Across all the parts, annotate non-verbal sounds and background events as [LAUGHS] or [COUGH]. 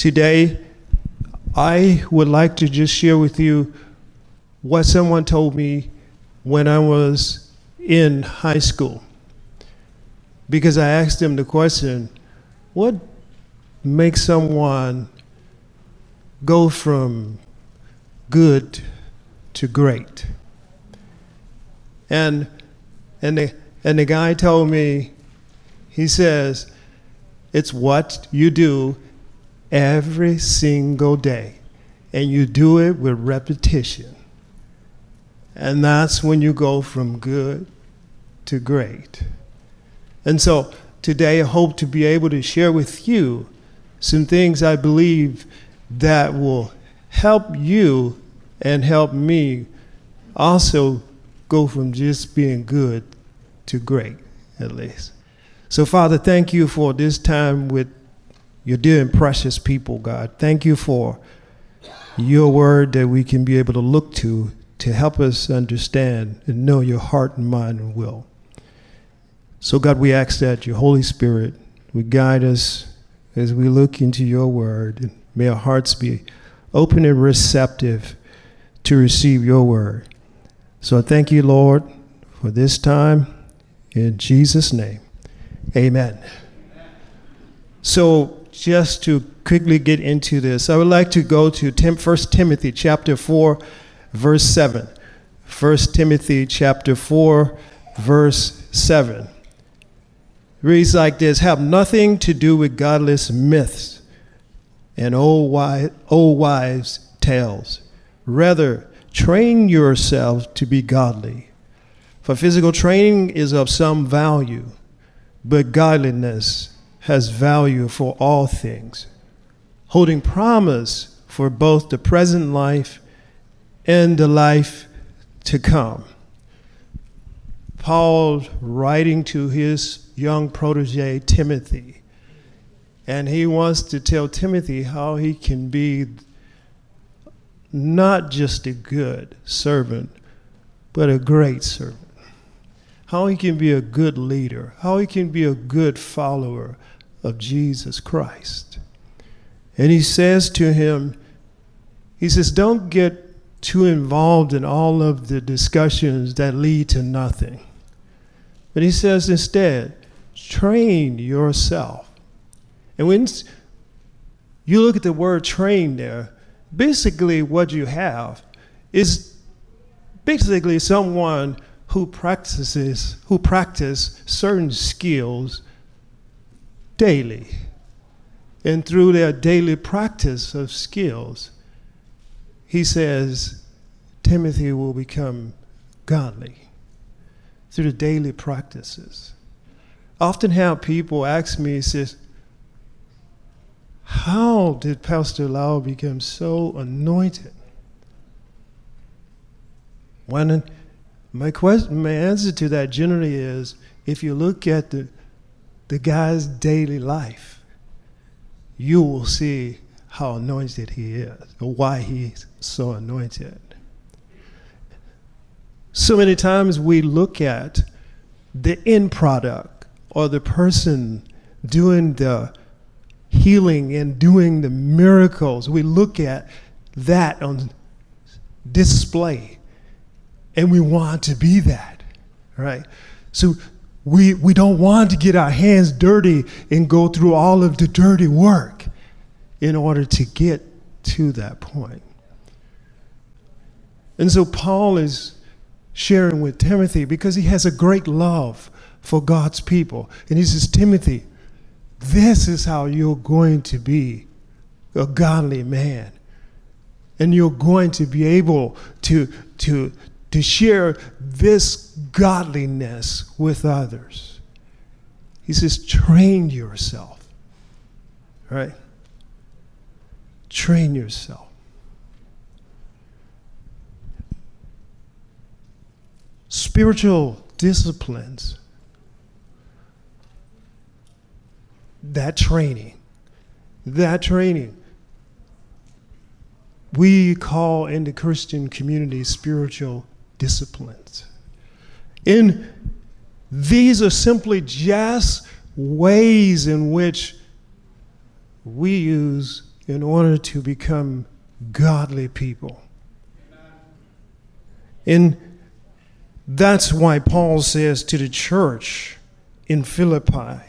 today I would like to just share with you what someone told me when I was in high school. Because I asked them the question what makes someone go from good to great? And, and, the, and the guy told me, he says, it's what you do every single day. And you do it with repetition. And that's when you go from good to great. And so today I hope to be able to share with you some things I believe that will help you and help me also go from just being good to great, at least. So, Father, thank you for this time with your dear and precious people, God. Thank you for your word that we can be able to look to to help us understand and know your heart and mind and will. So, God, we ask that your Holy Spirit would guide us as we look into your word. And may our hearts be open and receptive to receive your word. So I thank you, Lord, for this time. In Jesus' name, amen. So, just to quickly get into this, I would like to go to Tim, 1 Timothy chapter 4, verse 7. 1 Timothy chapter 4, verse 7 reads like this Have nothing to do with godless myths and old, old wives' tales. Rather, train yourself to be godly. For physical training is of some value, but godliness has value for all things, holding promise for both the present life and the life to come. Paul writing to his young protege, Timothy, and he wants to tell Timothy how he can be not just a good servant, but a great servant. How he can be a good leader, how he can be a good follower of Jesus Christ. And he says to him, he says, don't get too involved in all of the discussions that lead to nothing. But he says instead, train yourself. And when you look at the word train there, basically what you have is basically someone who practices who practice certain skills daily. And through their daily practice of skills, he says Timothy will become godly through the daily practices. Often have people ask me, says, how did Pastor Lau become so anointed? When my question, my answer to that generally is, if you look at the the guy's daily life, you will see how anointed he is, or why he's so anointed. So many times we look at the end product or the person doing the healing and doing the miracles. We look at that on display and we want to be that, right? So we, we don't want to get our hands dirty and go through all of the dirty work in order to get to that point. And so Paul is sharing with Timothy because he has a great love for God's people. And he says, Timothy, this is how you're going to be a godly man. And you're going to be able to, to, to share this godliness with others. He says, train yourself. Right? Train yourself. Spiritual disciplines, that training, that training we call in the Christian community spiritual disciplines. And these are simply just ways in which we use in order to become godly people. And that's why Paul says to the church in Philippi,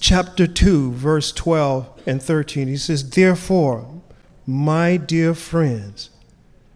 chapter 2, verse 12 and 13, he says, Therefore, my dear friends,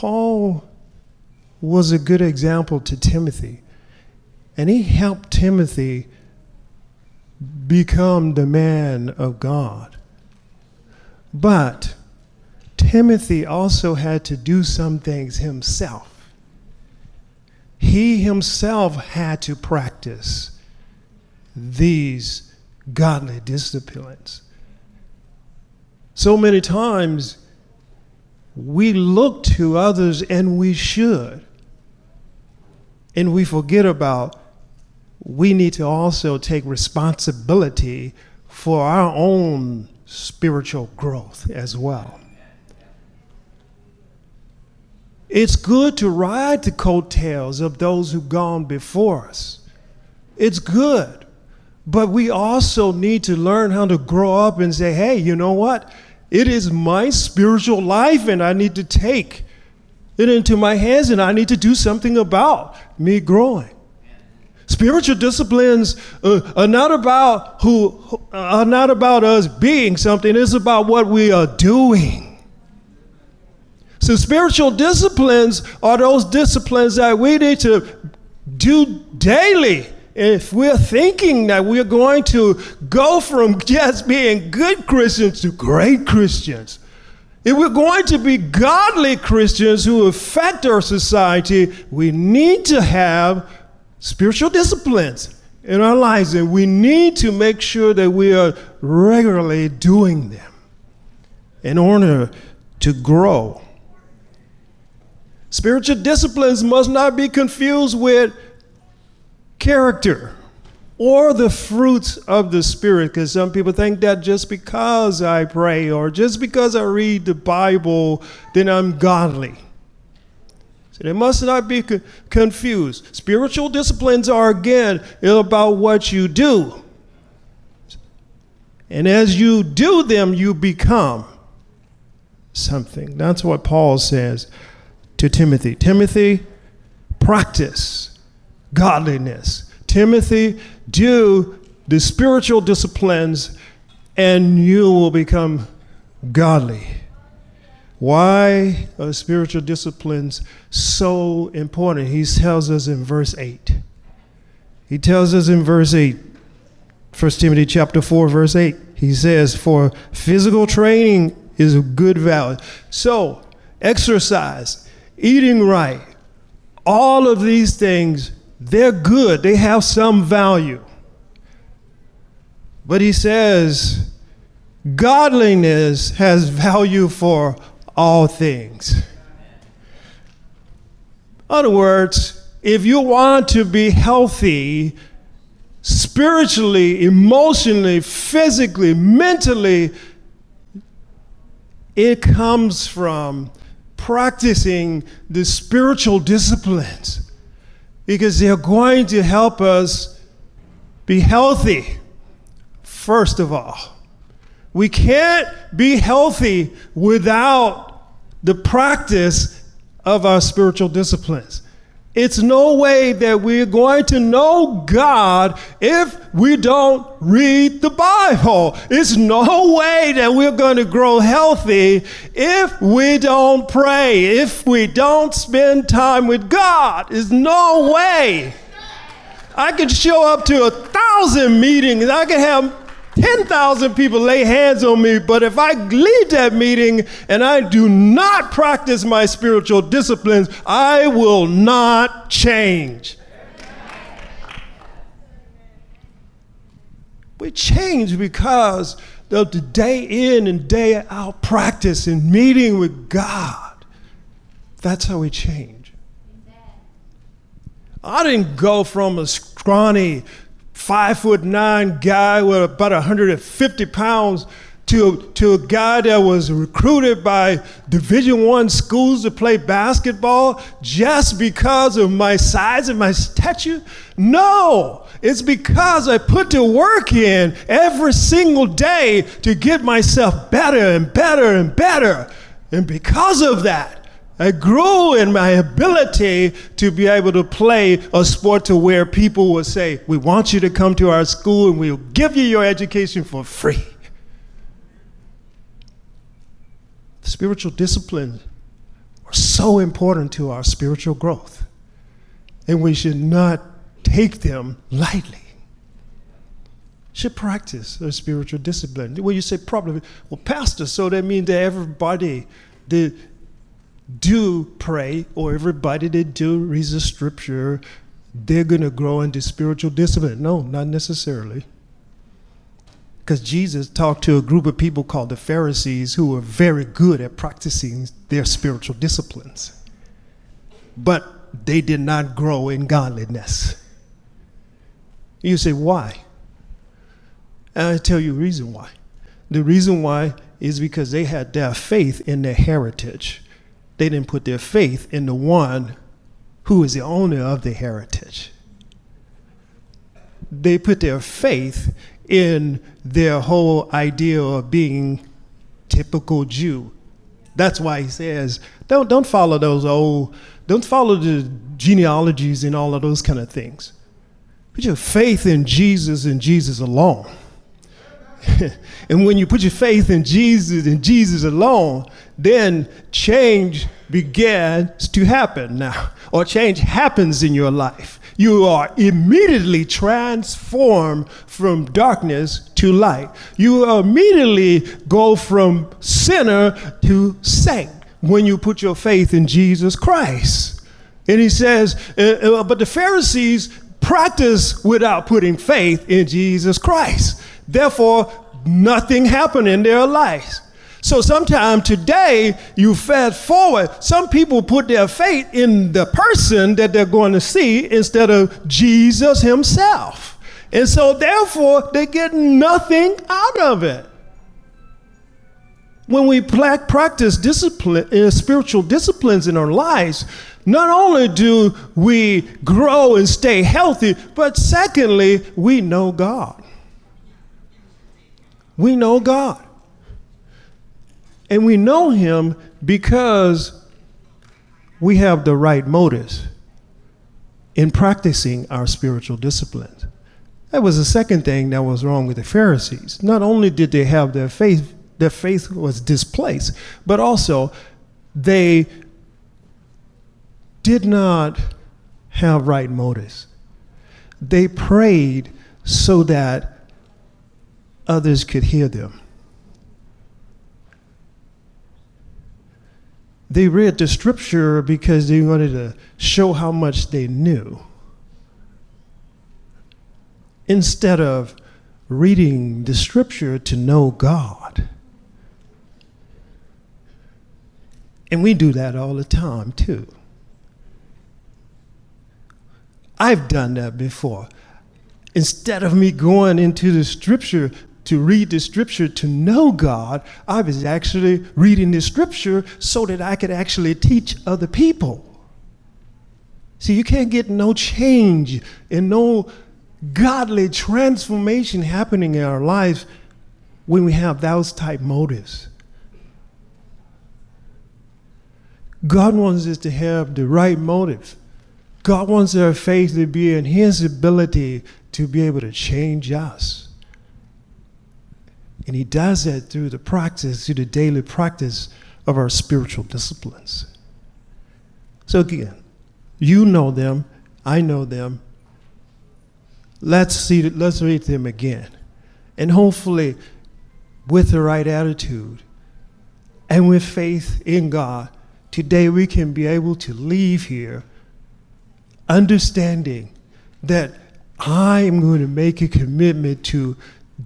Paul was a good example to Timothy, and he helped Timothy become the man of God. But Timothy also had to do some things himself. He himself had to practice these godly disciplines. So many times we look to others and we should. And we forget about we need to also take responsibility for our own spiritual growth as well. It's good to ride the coattails of those who've gone before us. It's good. But we also need to learn how to grow up and say, hey, you know what? It is my spiritual life, and I need to take it into my hands, and I need to do something about me growing. Spiritual disciplines uh, are not about who, are not about us being something. It's about what we are doing. So, spiritual disciplines are those disciplines that we need to do daily. If we're thinking that we're going to go from just being good Christians to great Christians, if we're going to be godly Christians who affect our society, we need to have spiritual disciplines in our lives, and we need to make sure that we are regularly doing them in order to grow. Spiritual disciplines must not be confused with character or the fruits of the Spirit, because some people think that just because I pray or just because I read the Bible, then I'm godly. So they must not be co- confused. Spiritual disciplines are, again, about what you do. And as you do them, you become something. That's what Paul says to Timothy Timothy, practice godliness. Timothy, do the spiritual disciplines, and you will become godly. Why are spiritual disciplines so important? He tells us in verse 8. He tells us in verse 8, 1 Timothy chapter 4, verse 8. He says, For physical training is of good value. So, exercise eating right, all of these things, they're good, they have some value. But he says, godliness has value for all things. In other words, if you want to be healthy, spiritually, emotionally, physically, mentally, it comes from practicing the spiritual disciplines because they're going to help us be healthy, first of all. We can't be healthy without the practice of our spiritual disciplines. It's no way that we're going to know God if we don't read the Bible. It's no way that we're going to grow healthy if we don't pray, if we don't spend time with God. It's no way. I could show up to a thousand meetings. I could have 10,000 people lay hands on me, but if I leave that meeting and I do not practice my spiritual disciplines, I will not change. We change because of the day in and day out practice and meeting with God. That's how we change. I didn't go from a scrawny, five foot nine guy with about 150 pounds to, to a guy that was recruited by division one schools to play basketball just because of my size and my stature? No. It's because i put the work in every single day to get myself better and better and better. And because of that I grew in my ability to be able to play a sport to where people will say, We want you to come to our school and we'll give you your education for free. Spiritual disciplines are so important to our spiritual growth, and we should not take them lightly. Should practice a spiritual discipline. When you say problem, well, pastor, so that means that everybody that do pray or everybody that do read the scripture, they're going to grow into spiritual discipline. No, not necessarily because Jesus talked to a group of people called the Pharisees who were very good at practicing their spiritual disciplines. But they did not grow in godliness. You say, why? And I tell you the reason why. The reason why is because they had their faith in their heritage. They didn't put their faith in the one who is the owner of the heritage. They put their faith in their whole idea of being typical Jew. That's why he says, don't, don't follow those old, don't follow the genealogies and all of those kind of things. Put your faith in Jesus and Jesus alone. [LAUGHS] and when you put your faith in Jesus and Jesus alone, then change begins to happen now, or change happens in your life you are immediately transformed from darkness to light. You immediately go from sinner to saint when you put your faith in Jesus Christ. And he says, uh, uh, but the Pharisees practice without putting faith in Jesus Christ. Therefore, nothing happened in their lives. So sometime today, you fast forward, some people put their faith in the person that they're going to see instead of Jesus himself. And so therefore, they get nothing out of it. When we practice discipline, uh, spiritual disciplines in our lives, not only do we grow and stay healthy, but secondly, we know God. We know God. And we know him because we have the right motives in practicing our spiritual disciplines. That was the second thing that was wrong with the Pharisees. Not only did they have their faith, their faith was displaced, but also they did not have right motives. They prayed so that others could hear them. They read the scripture because they wanted to show how much they knew. Instead of reading the scripture to know God. And we do that all the time, too. I've done that before. Instead of me going into the scripture to read the scripture to know God, I was actually reading the scripture so that I could actually teach other people. See, you can't get no change and no godly transformation happening in our lives when we have those type motives. God wants us to have the right motive. God wants our faith to be in His ability to be able to change us. And he does that through the practice, through the daily practice of our spiritual disciplines. So again, you know them, I know them. Let's see let's read them again. And hopefully with the right attitude and with faith in God, today we can be able to leave here understanding that I'm going to make a commitment to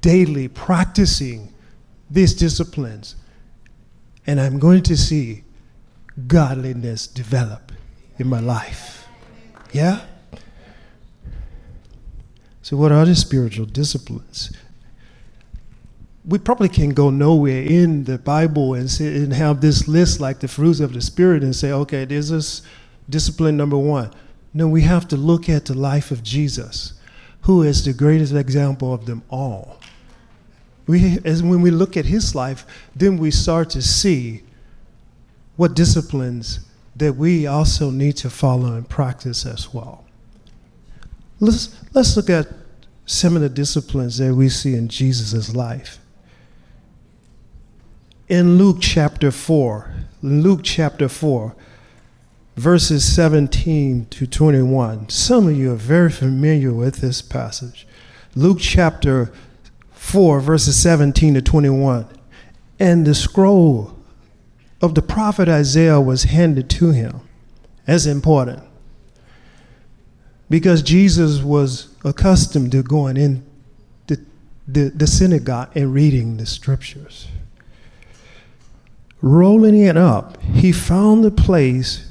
daily practicing these disciplines, and I'm going to see godliness develop in my life. Yeah? So, what are the spiritual disciplines? We probably can go nowhere in the Bible and, and have this list like the fruits of the Spirit and say, okay, this is discipline number one. No, we have to look at the life of Jesus, who is the greatest example of them all. We, as when we look at his life, then we start to see what disciplines that we also need to follow and practice as well. Let's, let's look at some of the disciplines that we see in Jesus' life. In Luke chapter 4, Luke chapter 4, verses 17 to 21. Some of you are very familiar with this passage. Luke chapter 4, verses 17 to 21. And the scroll of the prophet Isaiah was handed to him. That's important. Because Jesus was accustomed to going in the, the, the synagogue and reading the scriptures. Rolling it up, he found the place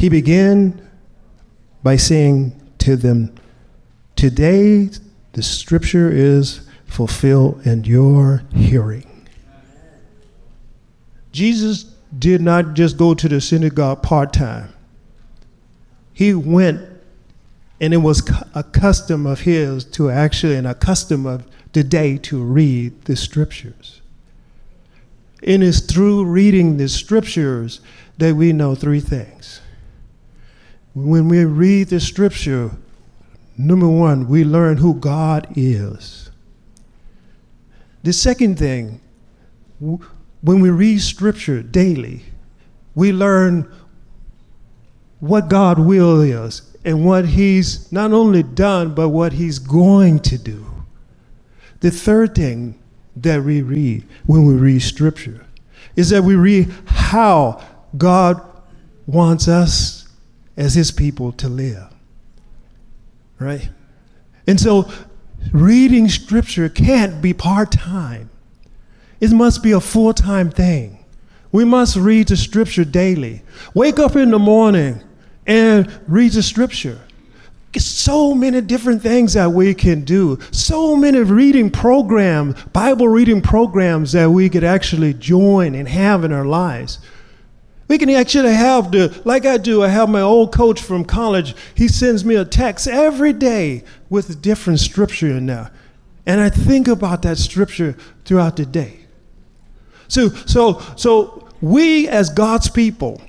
He began by saying to them, Today the scripture is fulfilled in your hearing. Jesus did not just go to the synagogue part time, he went, and it was a custom of his to actually, and a custom of the day to read the scriptures. And It is through reading the scriptures that we know three things when we read the scripture, number one, we learn who God is. The second thing, when we read scripture daily, we learn what God will is and what he's not only done, but what he's going to do. The third thing that we read when we read scripture is that we read how God wants us as his people to live. Right? And so reading scripture can't be part time, it must be a full time thing. We must read the scripture daily. Wake up in the morning and read the scripture. So many different things that we can do. So many reading programs, Bible reading programs that we could actually join and have in our lives. We can actually have the, like I do, I have my old coach from college. He sends me a text every day with a different scripture in there. And I think about that scripture throughout the day. So, so, so we as God's people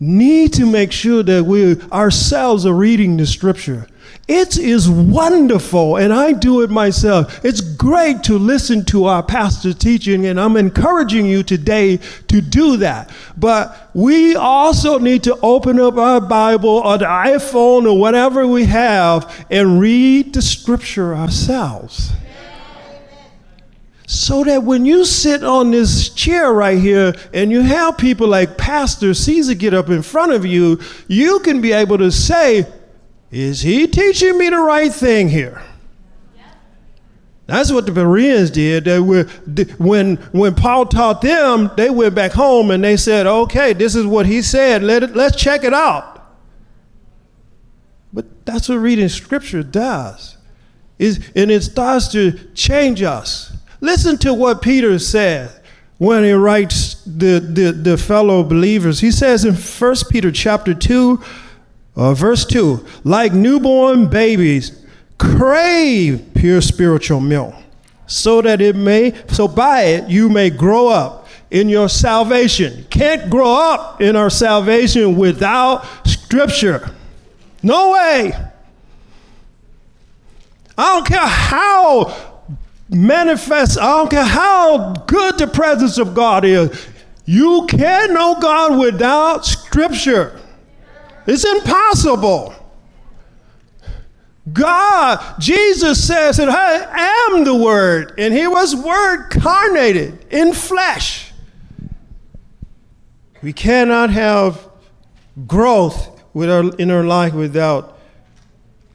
need to make sure that we ourselves are reading the scripture it is wonderful, and I do it myself. It's great to listen to our pastor teaching, and I'm encouraging you today to do that. But we also need to open up our Bible or the iPhone or whatever we have and read the scripture ourselves. So that when you sit on this chair right here and you have people like Pastor Caesar get up in front of you, you can be able to say, is he teaching me the right thing here? That's what the Bereans did. They were, when, when Paul taught them, they went back home and they said, okay, this is what he said. Let it, let's check it out. But that's what reading scripture does. Is, and it starts to change us. Listen to what Peter said when he writes the, the, the fellow believers. He says in 1 Peter chapter 2, uh, verse 2 Like newborn babies, crave pure spiritual milk, so that it may, so by it you may grow up in your salvation. Can't grow up in our salvation without scripture. No way. I don't care how manifest, I don't care how good the presence of God is, you can't know God without Scripture. It's impossible. God, Jesus says that I am the Word, and He was Word carnated in flesh. We cannot have growth our, in our life without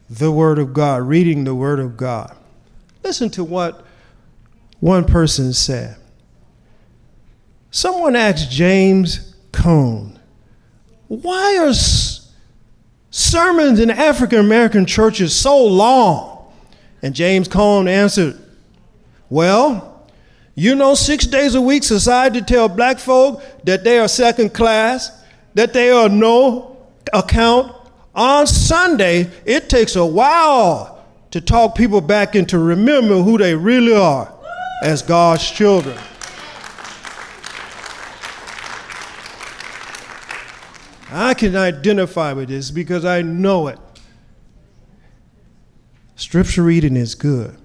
the Word of God, reading the Word of God. Listen to what one person said. Someone asked James Cone, why are sermons in African American churches so long? And James Cone answered, Well, you know, six days a week, society tell black folk that they are second class, that they are no account. On Sunday, it takes a while to talk people back into remembering who they really are as God's children. I can identify with this because I know it. Scripture reading is good.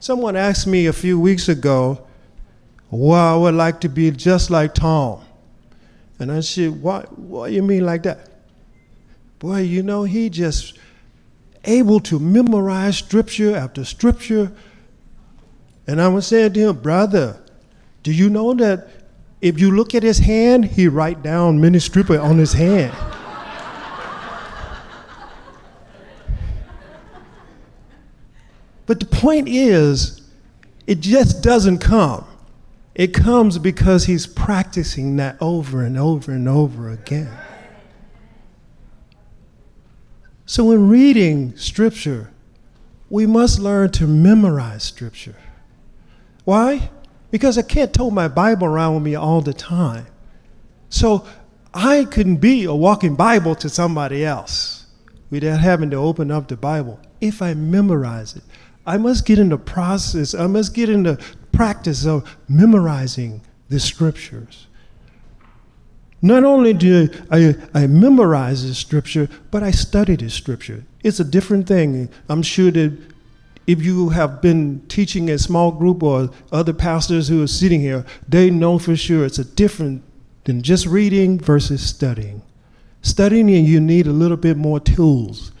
Someone asked me a few weeks ago, well, I would like to be just like Tom. And I said, what, what do you mean like that? Boy, you know, he just able to memorize scripture after scripture. And I was saying to him, brother, do you know that if you look at his hand, he write down many stripper on his hand. but the point is, it just doesn't come. It comes because he's practicing that over and over and over again. So, when reading scripture, we must learn to memorize scripture. Why? Because I can't tote my Bible around with me all the time. So I couldn't be a walking Bible to somebody else without having to open up the Bible if I memorize it. I must get in the process, I must get in the practice of memorizing the scriptures. Not only do I, I memorize the scripture, but I study the scripture. It's a different thing. I'm sure that if you have been teaching a small group or other pastors who are sitting here, they know for sure it's a different than just reading versus studying. Studying, you need a little bit more tools.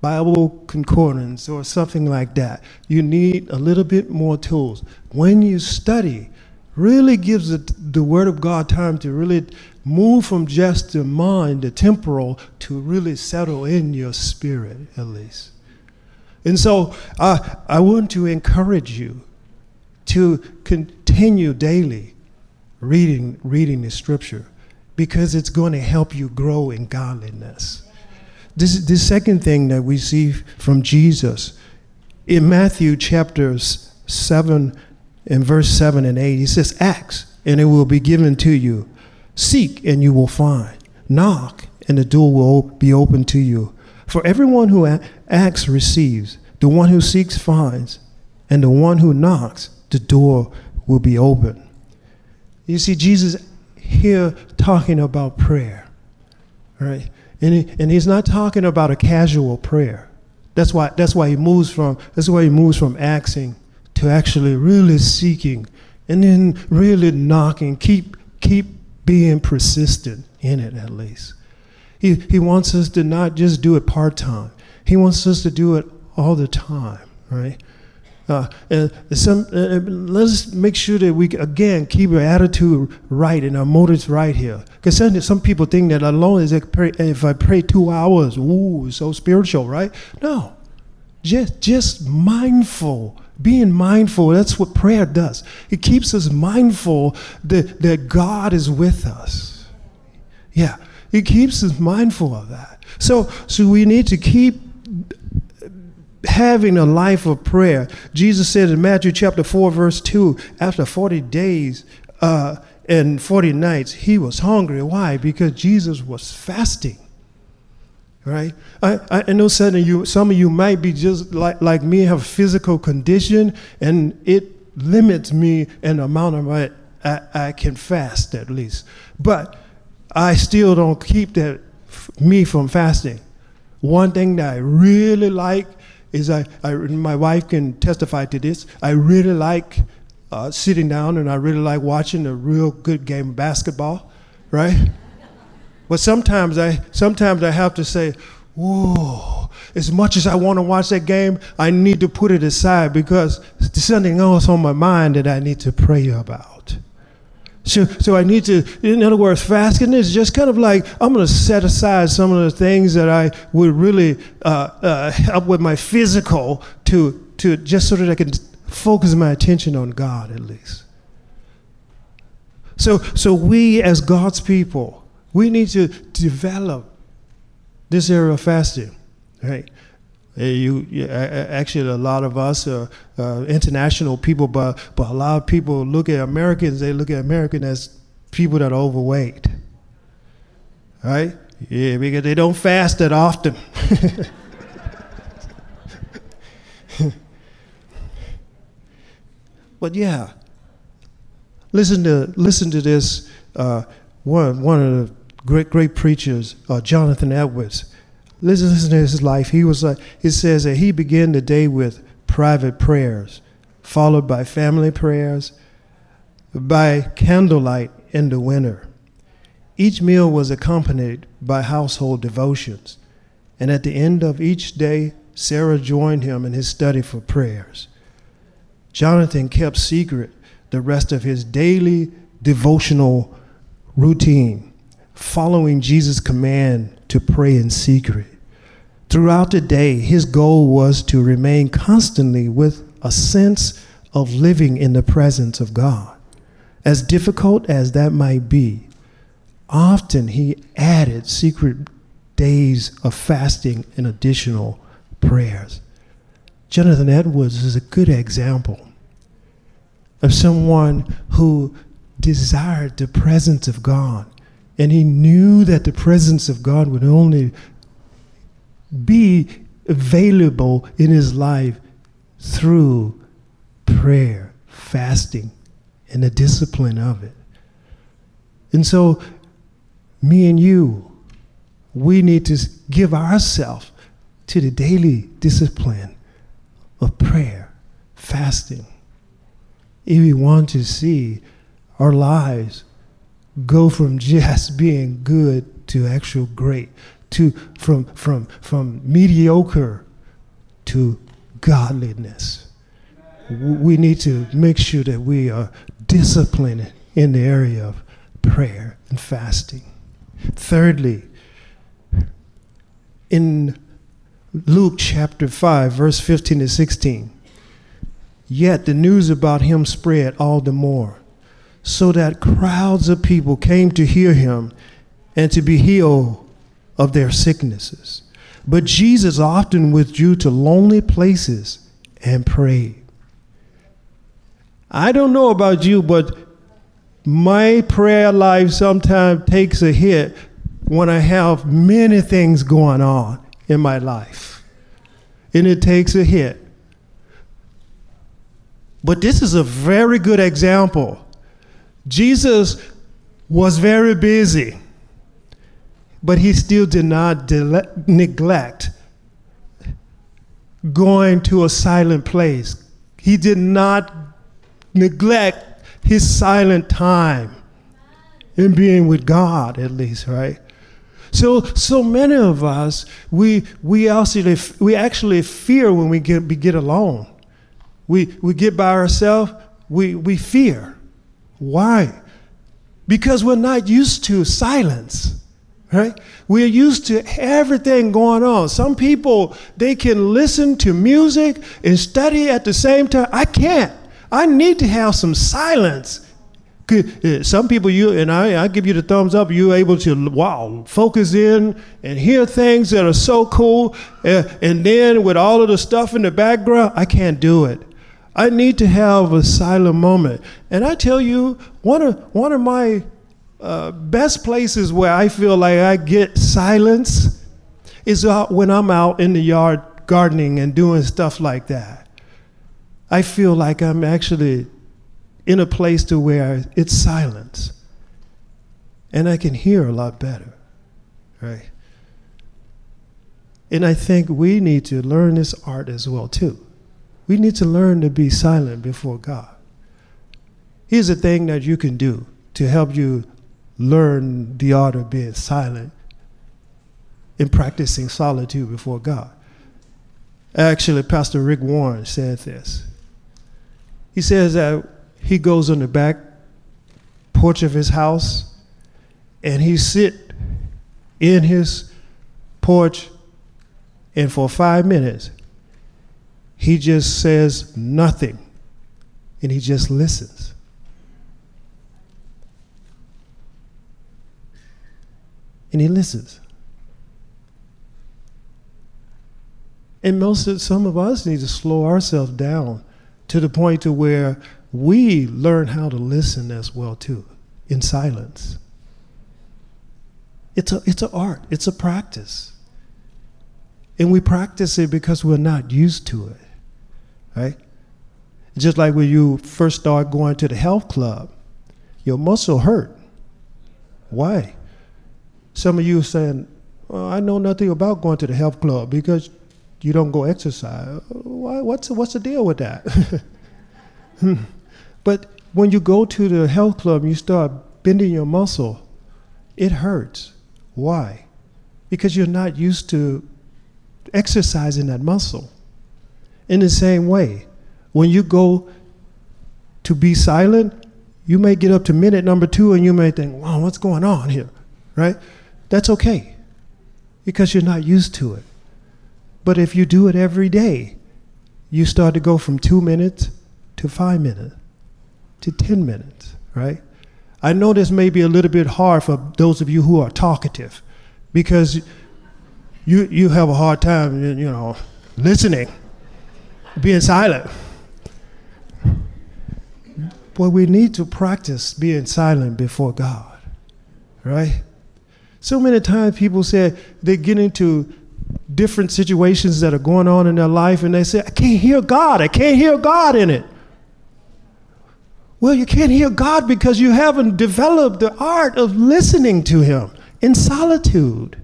Bible concordance or something like that. You need a little bit more tools. When you study, really gives the, the Word of God time to really move from just the mind, the temporal, to really settle in your spirit, at least. And so uh, I want to encourage you to continue daily reading, reading the scripture because it's going to help you grow in godliness. This is the second thing that we see from Jesus in Matthew chapters 7 and verse 7 and 8. He says, Ask and it will be given to you. Seek and you will find. Knock and the door will be open to you. For everyone who acts receives, the one who seeks finds, and the one who knocks, the door will be open. You see, Jesus here talking about prayer, right? And, he, and he's not talking about a casual prayer. That's why, that's why he moves from that's why he moves from asking to actually really seeking and then really knocking. Keep keep being persistent in it at least. He, he wants us to not just do it part time. He wants us to do it all the time, right? Uh, and some, uh, let's make sure that we again keep our attitude right and our motives right here. Because some, some people think that alone is if I pray two hours, ooh, so spiritual, right? No, just just mindful, being mindful. That's what prayer does. It keeps us mindful that that God is with us. Yeah, it keeps us mindful of that. So so we need to keep having a life of prayer. Jesus said in Matthew chapter 4, verse 2, after 40 days uh, and 40 nights, he was hungry. Why? Because Jesus was fasting. Right? I, I know some of you, some of you might be just like, like me, have a physical condition, and it limits me in the amount of I, I, I can fast at least. But I still don't keep that me from fasting. One thing that I really like is I, I my wife can testify to this. I really like uh, sitting down and I really like watching a real good game of basketball, right? but sometimes I sometimes I have to say, whoa, as much as I want to watch that game, I need to put it aside because there's something else on my mind that I need to pray about. So, so I need to, in other words, fasting is just kind of like I'm going to set aside some of the things that I would really uh, uh, help with my physical to, to just so that I can focus my attention on God at least. So, so we as God's people, we need to develop this area of fasting, right? You, you, actually, a lot of us are uh, international people, but, but a lot of people look at Americans, they look at Americans as people that are overweight. Right? Yeah, because they don't fast that often. [LAUGHS] but yeah, listen to, listen to this. Uh, one, one of the great, great preachers, uh, Jonathan Edwards Listen, listen to his life. He was like, it says that he began the day with private prayers, followed by family prayers, by candlelight in the winter. Each meal was accompanied by household devotions, and at the end of each day, Sarah joined him in his study for prayers. Jonathan kept secret the rest of his daily devotional routine, following Jesus' command to pray in secret. Throughout the day, his goal was to remain constantly with a sense of living in the presence of God. As difficult as that might be, often he added secret days of fasting and additional prayers. Jonathan Edwards is a good example of someone who desired the presence of God and he knew that the presence of God would only be available in his life through prayer, fasting, and the discipline of it. And so, me and you, we need to give ourselves to the daily discipline of prayer, fasting. If we want to see our lives go from just being good to actual great, to from from from mediocre to godliness. We need to make sure that we are disciplined in the area of prayer and fasting. Thirdly, in Luke chapter 5, verse 15 to 16, yet the news about him spread all the more so that crowds of people came to hear him and to be healed of their sicknesses. But Jesus often withdrew to lonely places and prayed. I don't know about you, but my prayer life sometimes takes a hit when I have many things going on in my life. And it takes a hit. But this is a very good example Jesus was very busy, but he still did not de- neglect going to a silent place. He did not neglect his silent time in being with God, at least, right? So, so many of us, we, we, actually, we actually fear when we get, we get alone. We, we get by ourselves, we, we fear. Why? Because we're not used to silence, right? We're used to everything going on. Some people, they can listen to music and study at the same time. I can't. I need to have some silence. Uh, some people, you and I, I give you the thumbs up. You're able to wow, focus in and hear things that are so cool. Uh, and then with all of the stuff in the background, I can't do it. I need to have a silent moment. And I tell you, one of, one of my uh, best places where I feel like I get silence is out when I'm out in the yard gardening and doing stuff like that. I feel like I'm actually in a place to where it's silence. And I can hear a lot better, right? And I think we need to learn this art as well too. We need to learn to be silent before God. Here's a thing that you can do to help you learn the art of being silent in practicing solitude before God. Actually, Pastor Rick Warren said this. He says that he goes on the back porch of his house and he sit in his porch and for five minutes he just says nothing and he just listens. And he listens. And most of some of us need to slow ourselves down to the point to where we learn how to listen as well too, in silence. It's a it's an art, it's a practice. And we practice it because we're not used to it. Right? Just like when you first start going to the health club, your muscle hurt. Why? Some of you are saying, well, I know nothing about going to the health club because you don't go exercise. Why, what's, what's the deal with that? [LAUGHS] but when you go to the health club and you start bending your muscle, it hurts. Why? Because you're not used to exercising that muscle. In the same way, when you go to be silent, you may get up to minute number two and you may think, wow, what's going on here? Right? That's okay because you're not used to it. But if you do it every day, you start to go from two minutes to five minutes to 10 minutes, right? I know this may be a little bit hard for those of you who are talkative because you, you have a hard time, you know, listening, being silent. But we need to practice being silent before God, right? So many times people say they get into different situations that are going on in their life and they say, I can't hear God. I can't hear God in it. Well, you can't hear God because you haven't developed the art of listening to Him in solitude.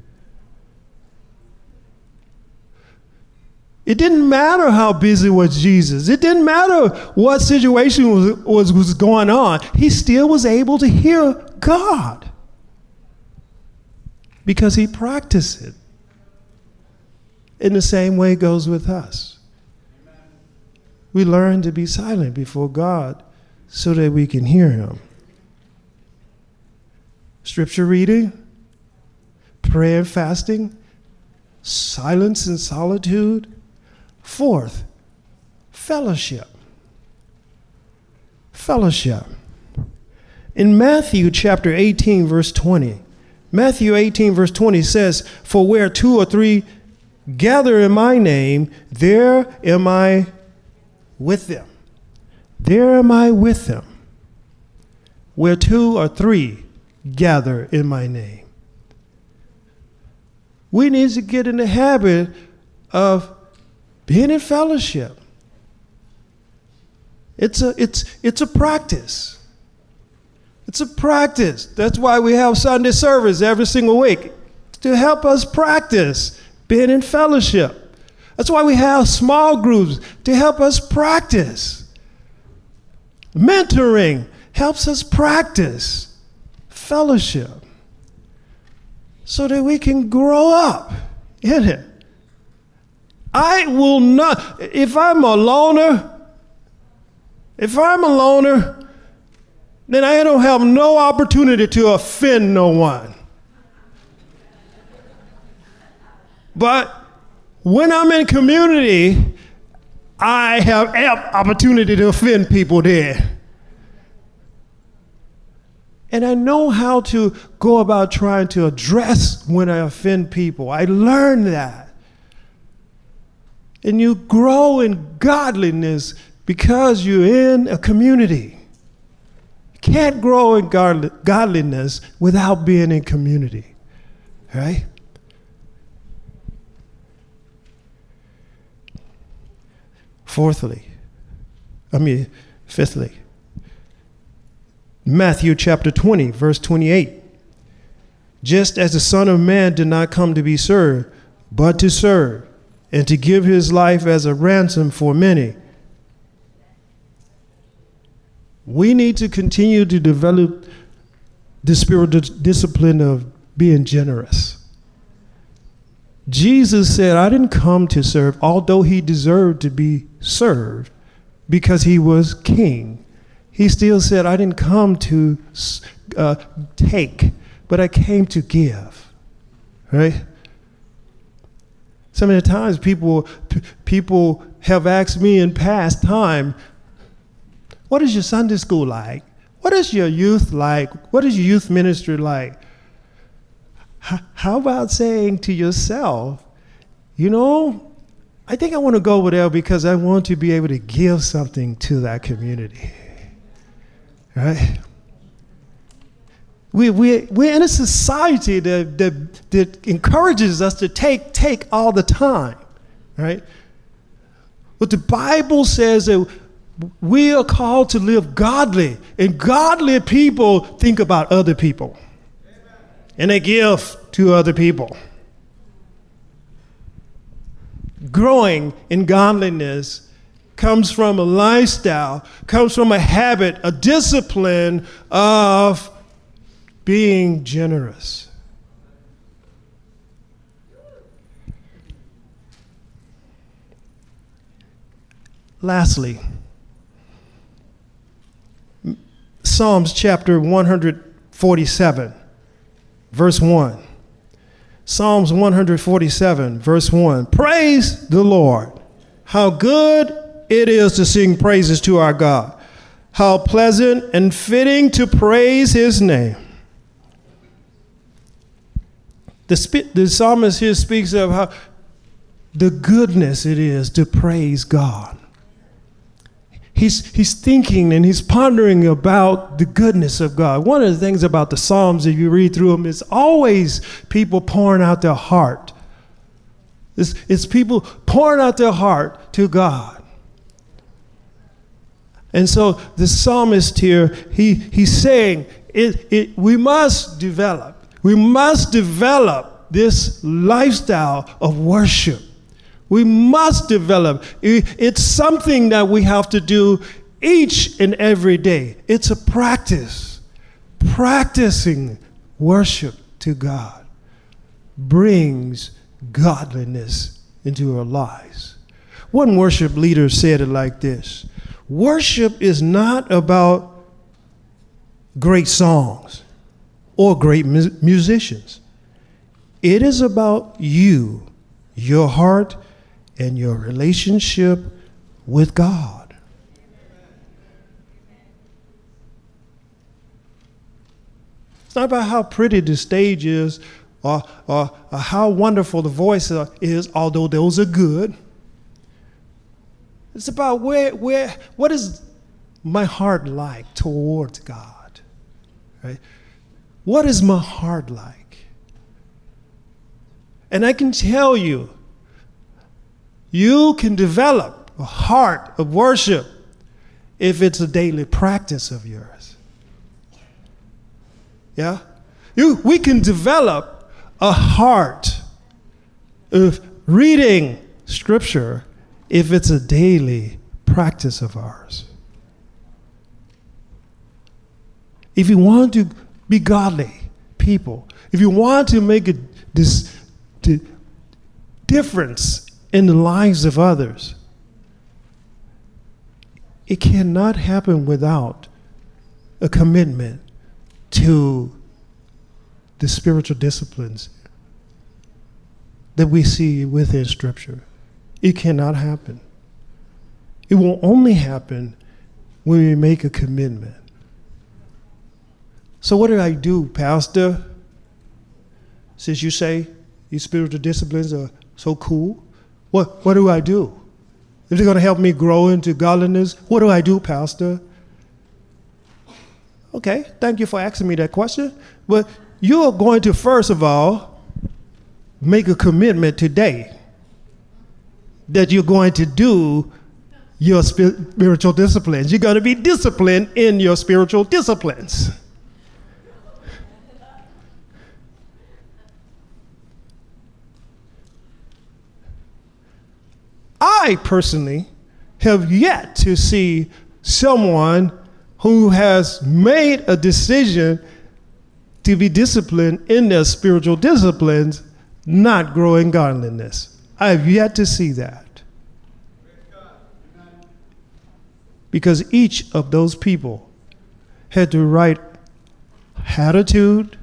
It didn't matter how busy was Jesus. It didn't matter what situation was, was, was going on. He still was able to hear God because he practiced it. In the same way goes with us. We learn to be silent before God so that we can hear Him. Scripture reading, prayer and fasting, silence and solitude. Fourth, fellowship. Fellowship. In Matthew chapter 18, verse 20, Matthew 18, verse 20 says, For where two or three gather in my name, there am I with them. There am I with them. Where two or three gather in my name. We need to get in the habit of being in fellowship. It's a, it's, it's a practice. It's a practice. That's why we have Sunday service every single week to help us practice being in fellowship. That's why we have small groups to help us practice. Mentoring helps us practice fellowship so that we can grow up in it. I will not, if I'm a loner, if I'm a loner, then I don't have no opportunity to offend no one. But when I'm in community, I have opportunity to offend people there. And I know how to go about trying to address when I offend people. I learned that. And you grow in godliness because you're in a community. You can't grow in godliness without being in community, right? Fourthly, I mean, fifthly, Matthew chapter 20, verse 28. Just as the Son of Man did not come to be served, but to serve and to give his life as a ransom for many. We need to continue to develop the spiritual discipline of being generous. Jesus said, I didn't come to serve, although he deserved to be served because he was king. He still said, I didn't come to uh, take, but I came to give. Right? So many times people, people have asked me in past time, what is your Sunday school like? What is your youth like? What is your youth ministry like? H- how about saying to yourself, you know, I think I want to go over there because I want to be able to give something to that community. Right? We, we, we're in a society that, that, that encourages us to take, take all the time, right? But the Bible says that we are called to live godly, and godly people think about other people, and they give to other people. Growing in godliness comes from a lifestyle, comes from a habit, a discipline of being generous. Lastly, Psalms chapter 147, verse 1. Psalms 147, verse 1. Praise the Lord. How good it is to sing praises to our God. How pleasant and fitting to praise his name. The, the psalmist here speaks of how the goodness it is to praise God. He's, he's thinking and he's pondering about the goodness of God. One of the things about the Psalms, if you read through them, is always people pouring out their heart. It's, it's people pouring out their heart to God. And so the psalmist here, he, he's saying, it, it, we must develop we must develop this lifestyle of worship. We must develop. It's something that we have to do each and every day. It's a practice. Practicing worship to God brings godliness into our lives. One worship leader said it like this Worship is not about great songs or great mu- musicians. It is about you, your heart, and your relationship with God. It's not about how pretty the stage is or, or, or how wonderful the voice is, although those are good. It's about where, where, what is my heart like towards God, right? What is my heart like? And I can tell you, you can develop a heart of worship if it's a daily practice of yours. Yeah? You, we can develop a heart of reading scripture if it's a daily practice of ours. If you want to be godly people. If you want to make a this, difference in the lives of others, it cannot happen without a commitment to the spiritual disciplines that we see within Scripture. It cannot happen. It will only happen when we make a commitment. So, what do I do, Pastor? Since you say these spiritual disciplines are so cool, what, what do I do? If they're going to help me grow into godliness, what do I do, Pastor? Okay, thank you for asking me that question. But you're going to, first of all, make a commitment today that you're going to do your spiritual disciplines. You're going to be disciplined in your spiritual disciplines. I personally have yet to see someone who has made a decision to be disciplined in their spiritual disciplines, not grow in godliness. I have yet to see that. Because each of those people had the right attitude,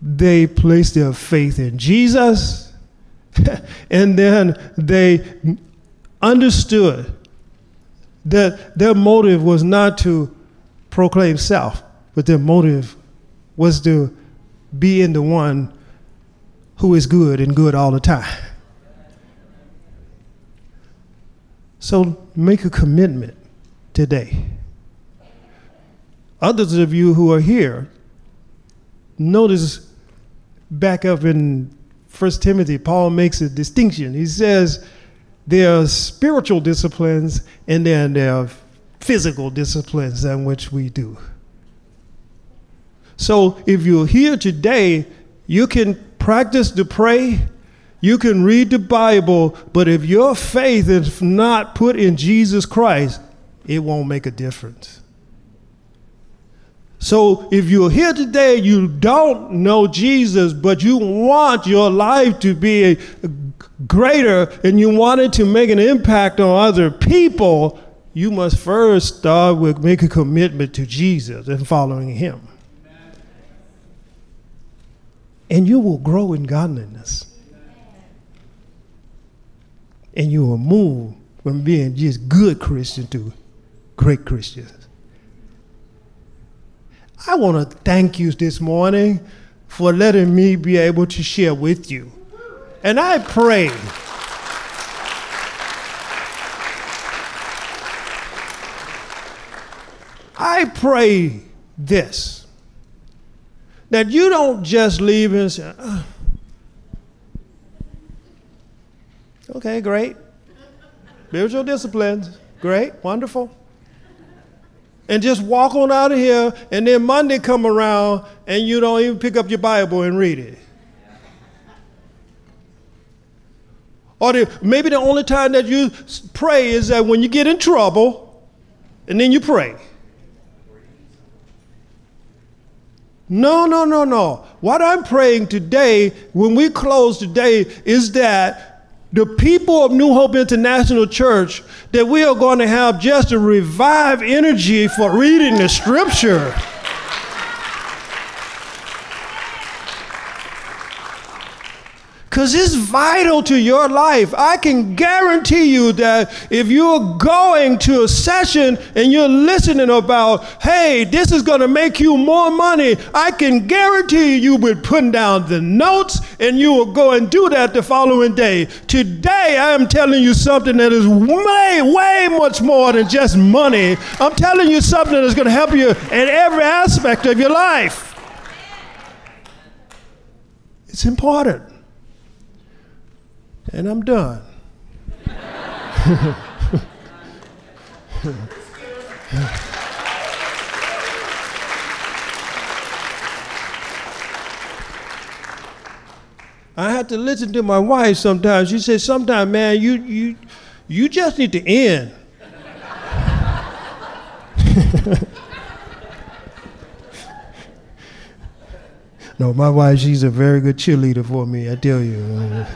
they placed their faith in Jesus, [LAUGHS] and then they understood that their motive was not to proclaim self, but their motive was to be in the one who is good and good all the time. So make a commitment today. Others of you who are here, notice back up in 1 Timothy, Paul makes a distinction. He says, there are spiritual disciplines and then there are physical disciplines in which we do. So if you're here today, you can practice to pray, you can read the Bible, but if your faith is not put in Jesus Christ, it won't make a difference. So if you're here today, you don't know Jesus, but you want your life to be greater and you wanted to make an impact on other people, you must first start with make a commitment to Jesus and following him. And you will grow in godliness. And you will move from being just good Christian to great Christians. I want to thank you this morning for letting me be able to share with you. And I pray. I pray this that you don't just leave and say, oh, okay, great. Spiritual disciplines, great, wonderful and just walk on out of here, and then Monday come around and you don't even pick up your Bible and read it. Or the, maybe the only time that you pray is that when you get in trouble, and then you pray. No, no, no, no. What I'm praying today, when we close today, is that the people of New Hope International Church that we are going to have just a revived energy for reading the scripture. Because it's vital to your life. I can guarantee you that if you're going to a session and you're listening about, hey, this is going to make you more money, I can guarantee you will be putting down the notes and you will go and do that the following day. Today, I am telling you something that is way, way much more than just money. I'm telling you something that's going to help you in every aspect of your life. It's important and I'm done. [LAUGHS] I have to listen to my wife sometimes. She says, "Sometimes, man, you you you just need to end." [LAUGHS] No, my wife, she's a very good cheerleader for me, I tell you. Uh,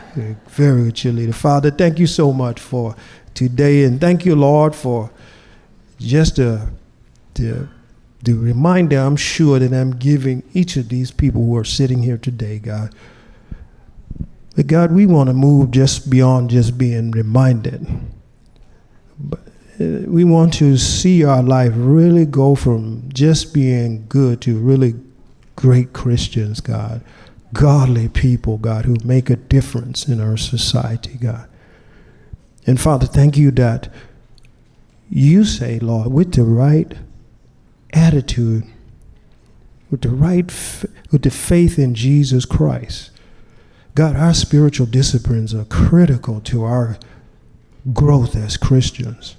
very good cheerleader. Father, thank you so much for today, and thank you, Lord, for just the, the, the reminder I'm sure that I'm giving each of these people who are sitting here today, God. But God, we want to move just beyond just being reminded. But uh, we want to see our life really go from just being good to really great Christians, God, godly people, God, who make a difference in our society, God. And Father, thank you that you say, Lord, with the right attitude, with the right, with the faith in Jesus Christ, God, our spiritual disciplines are critical to our growth as Christians.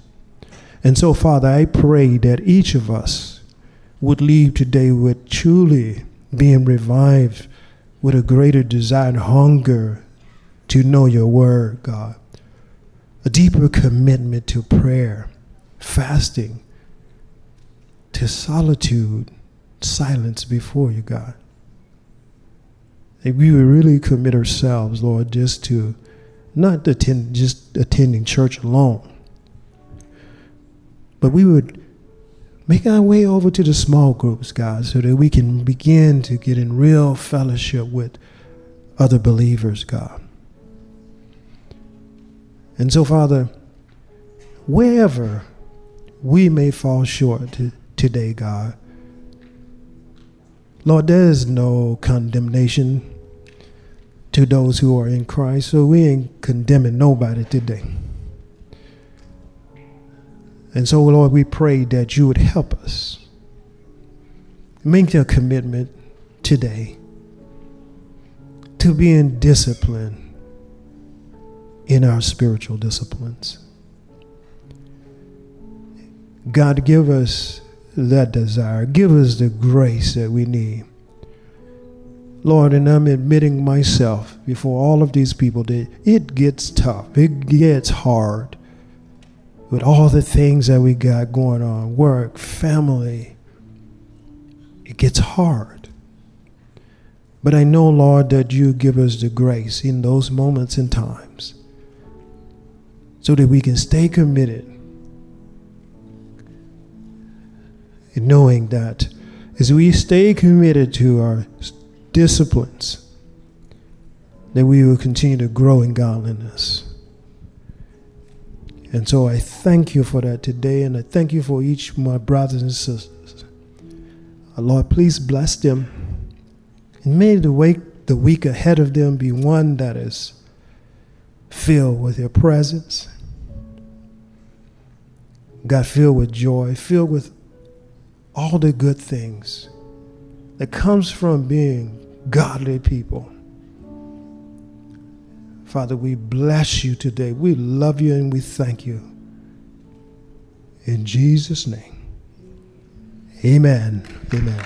And so, Father, I pray that each of us would leave today with truly being revived with a greater desire and hunger to know your word, God. a deeper commitment to prayer, fasting, to solitude, silence before you, God. If we would really commit ourselves, Lord, just to not attend, just attending church alone, but we would make our way over to the small groups, God, so that we can begin to get in real fellowship with other believers, God. And so, Father, wherever we may fall short to, today, God, Lord, there is no condemnation to those who are in Christ, so we ain't condemning nobody today. And so, Lord, we pray that you would help us make a commitment today to be in discipline in our spiritual disciplines. God, give us that desire. Give us the grace that we need. Lord, and I'm admitting myself before all of these people that it gets tough. It gets hard with all the things that we got going on work, family. It gets hard. But I know, Lord, that you give us the grace in those moments and times so that we can stay committed in knowing that as we stay committed to our disciplines, that we will continue to grow in godliness. And so I thank you for that today, and I thank you for each of my brothers and sisters. Uh, Lord, please bless them. And may the week, the week ahead of them be one that is filled with your presence God, filled with joy, filled with all the good things that comes from being godly people. Father, we bless you today. We love you and we thank you. In Jesus' name. Amen. Amen.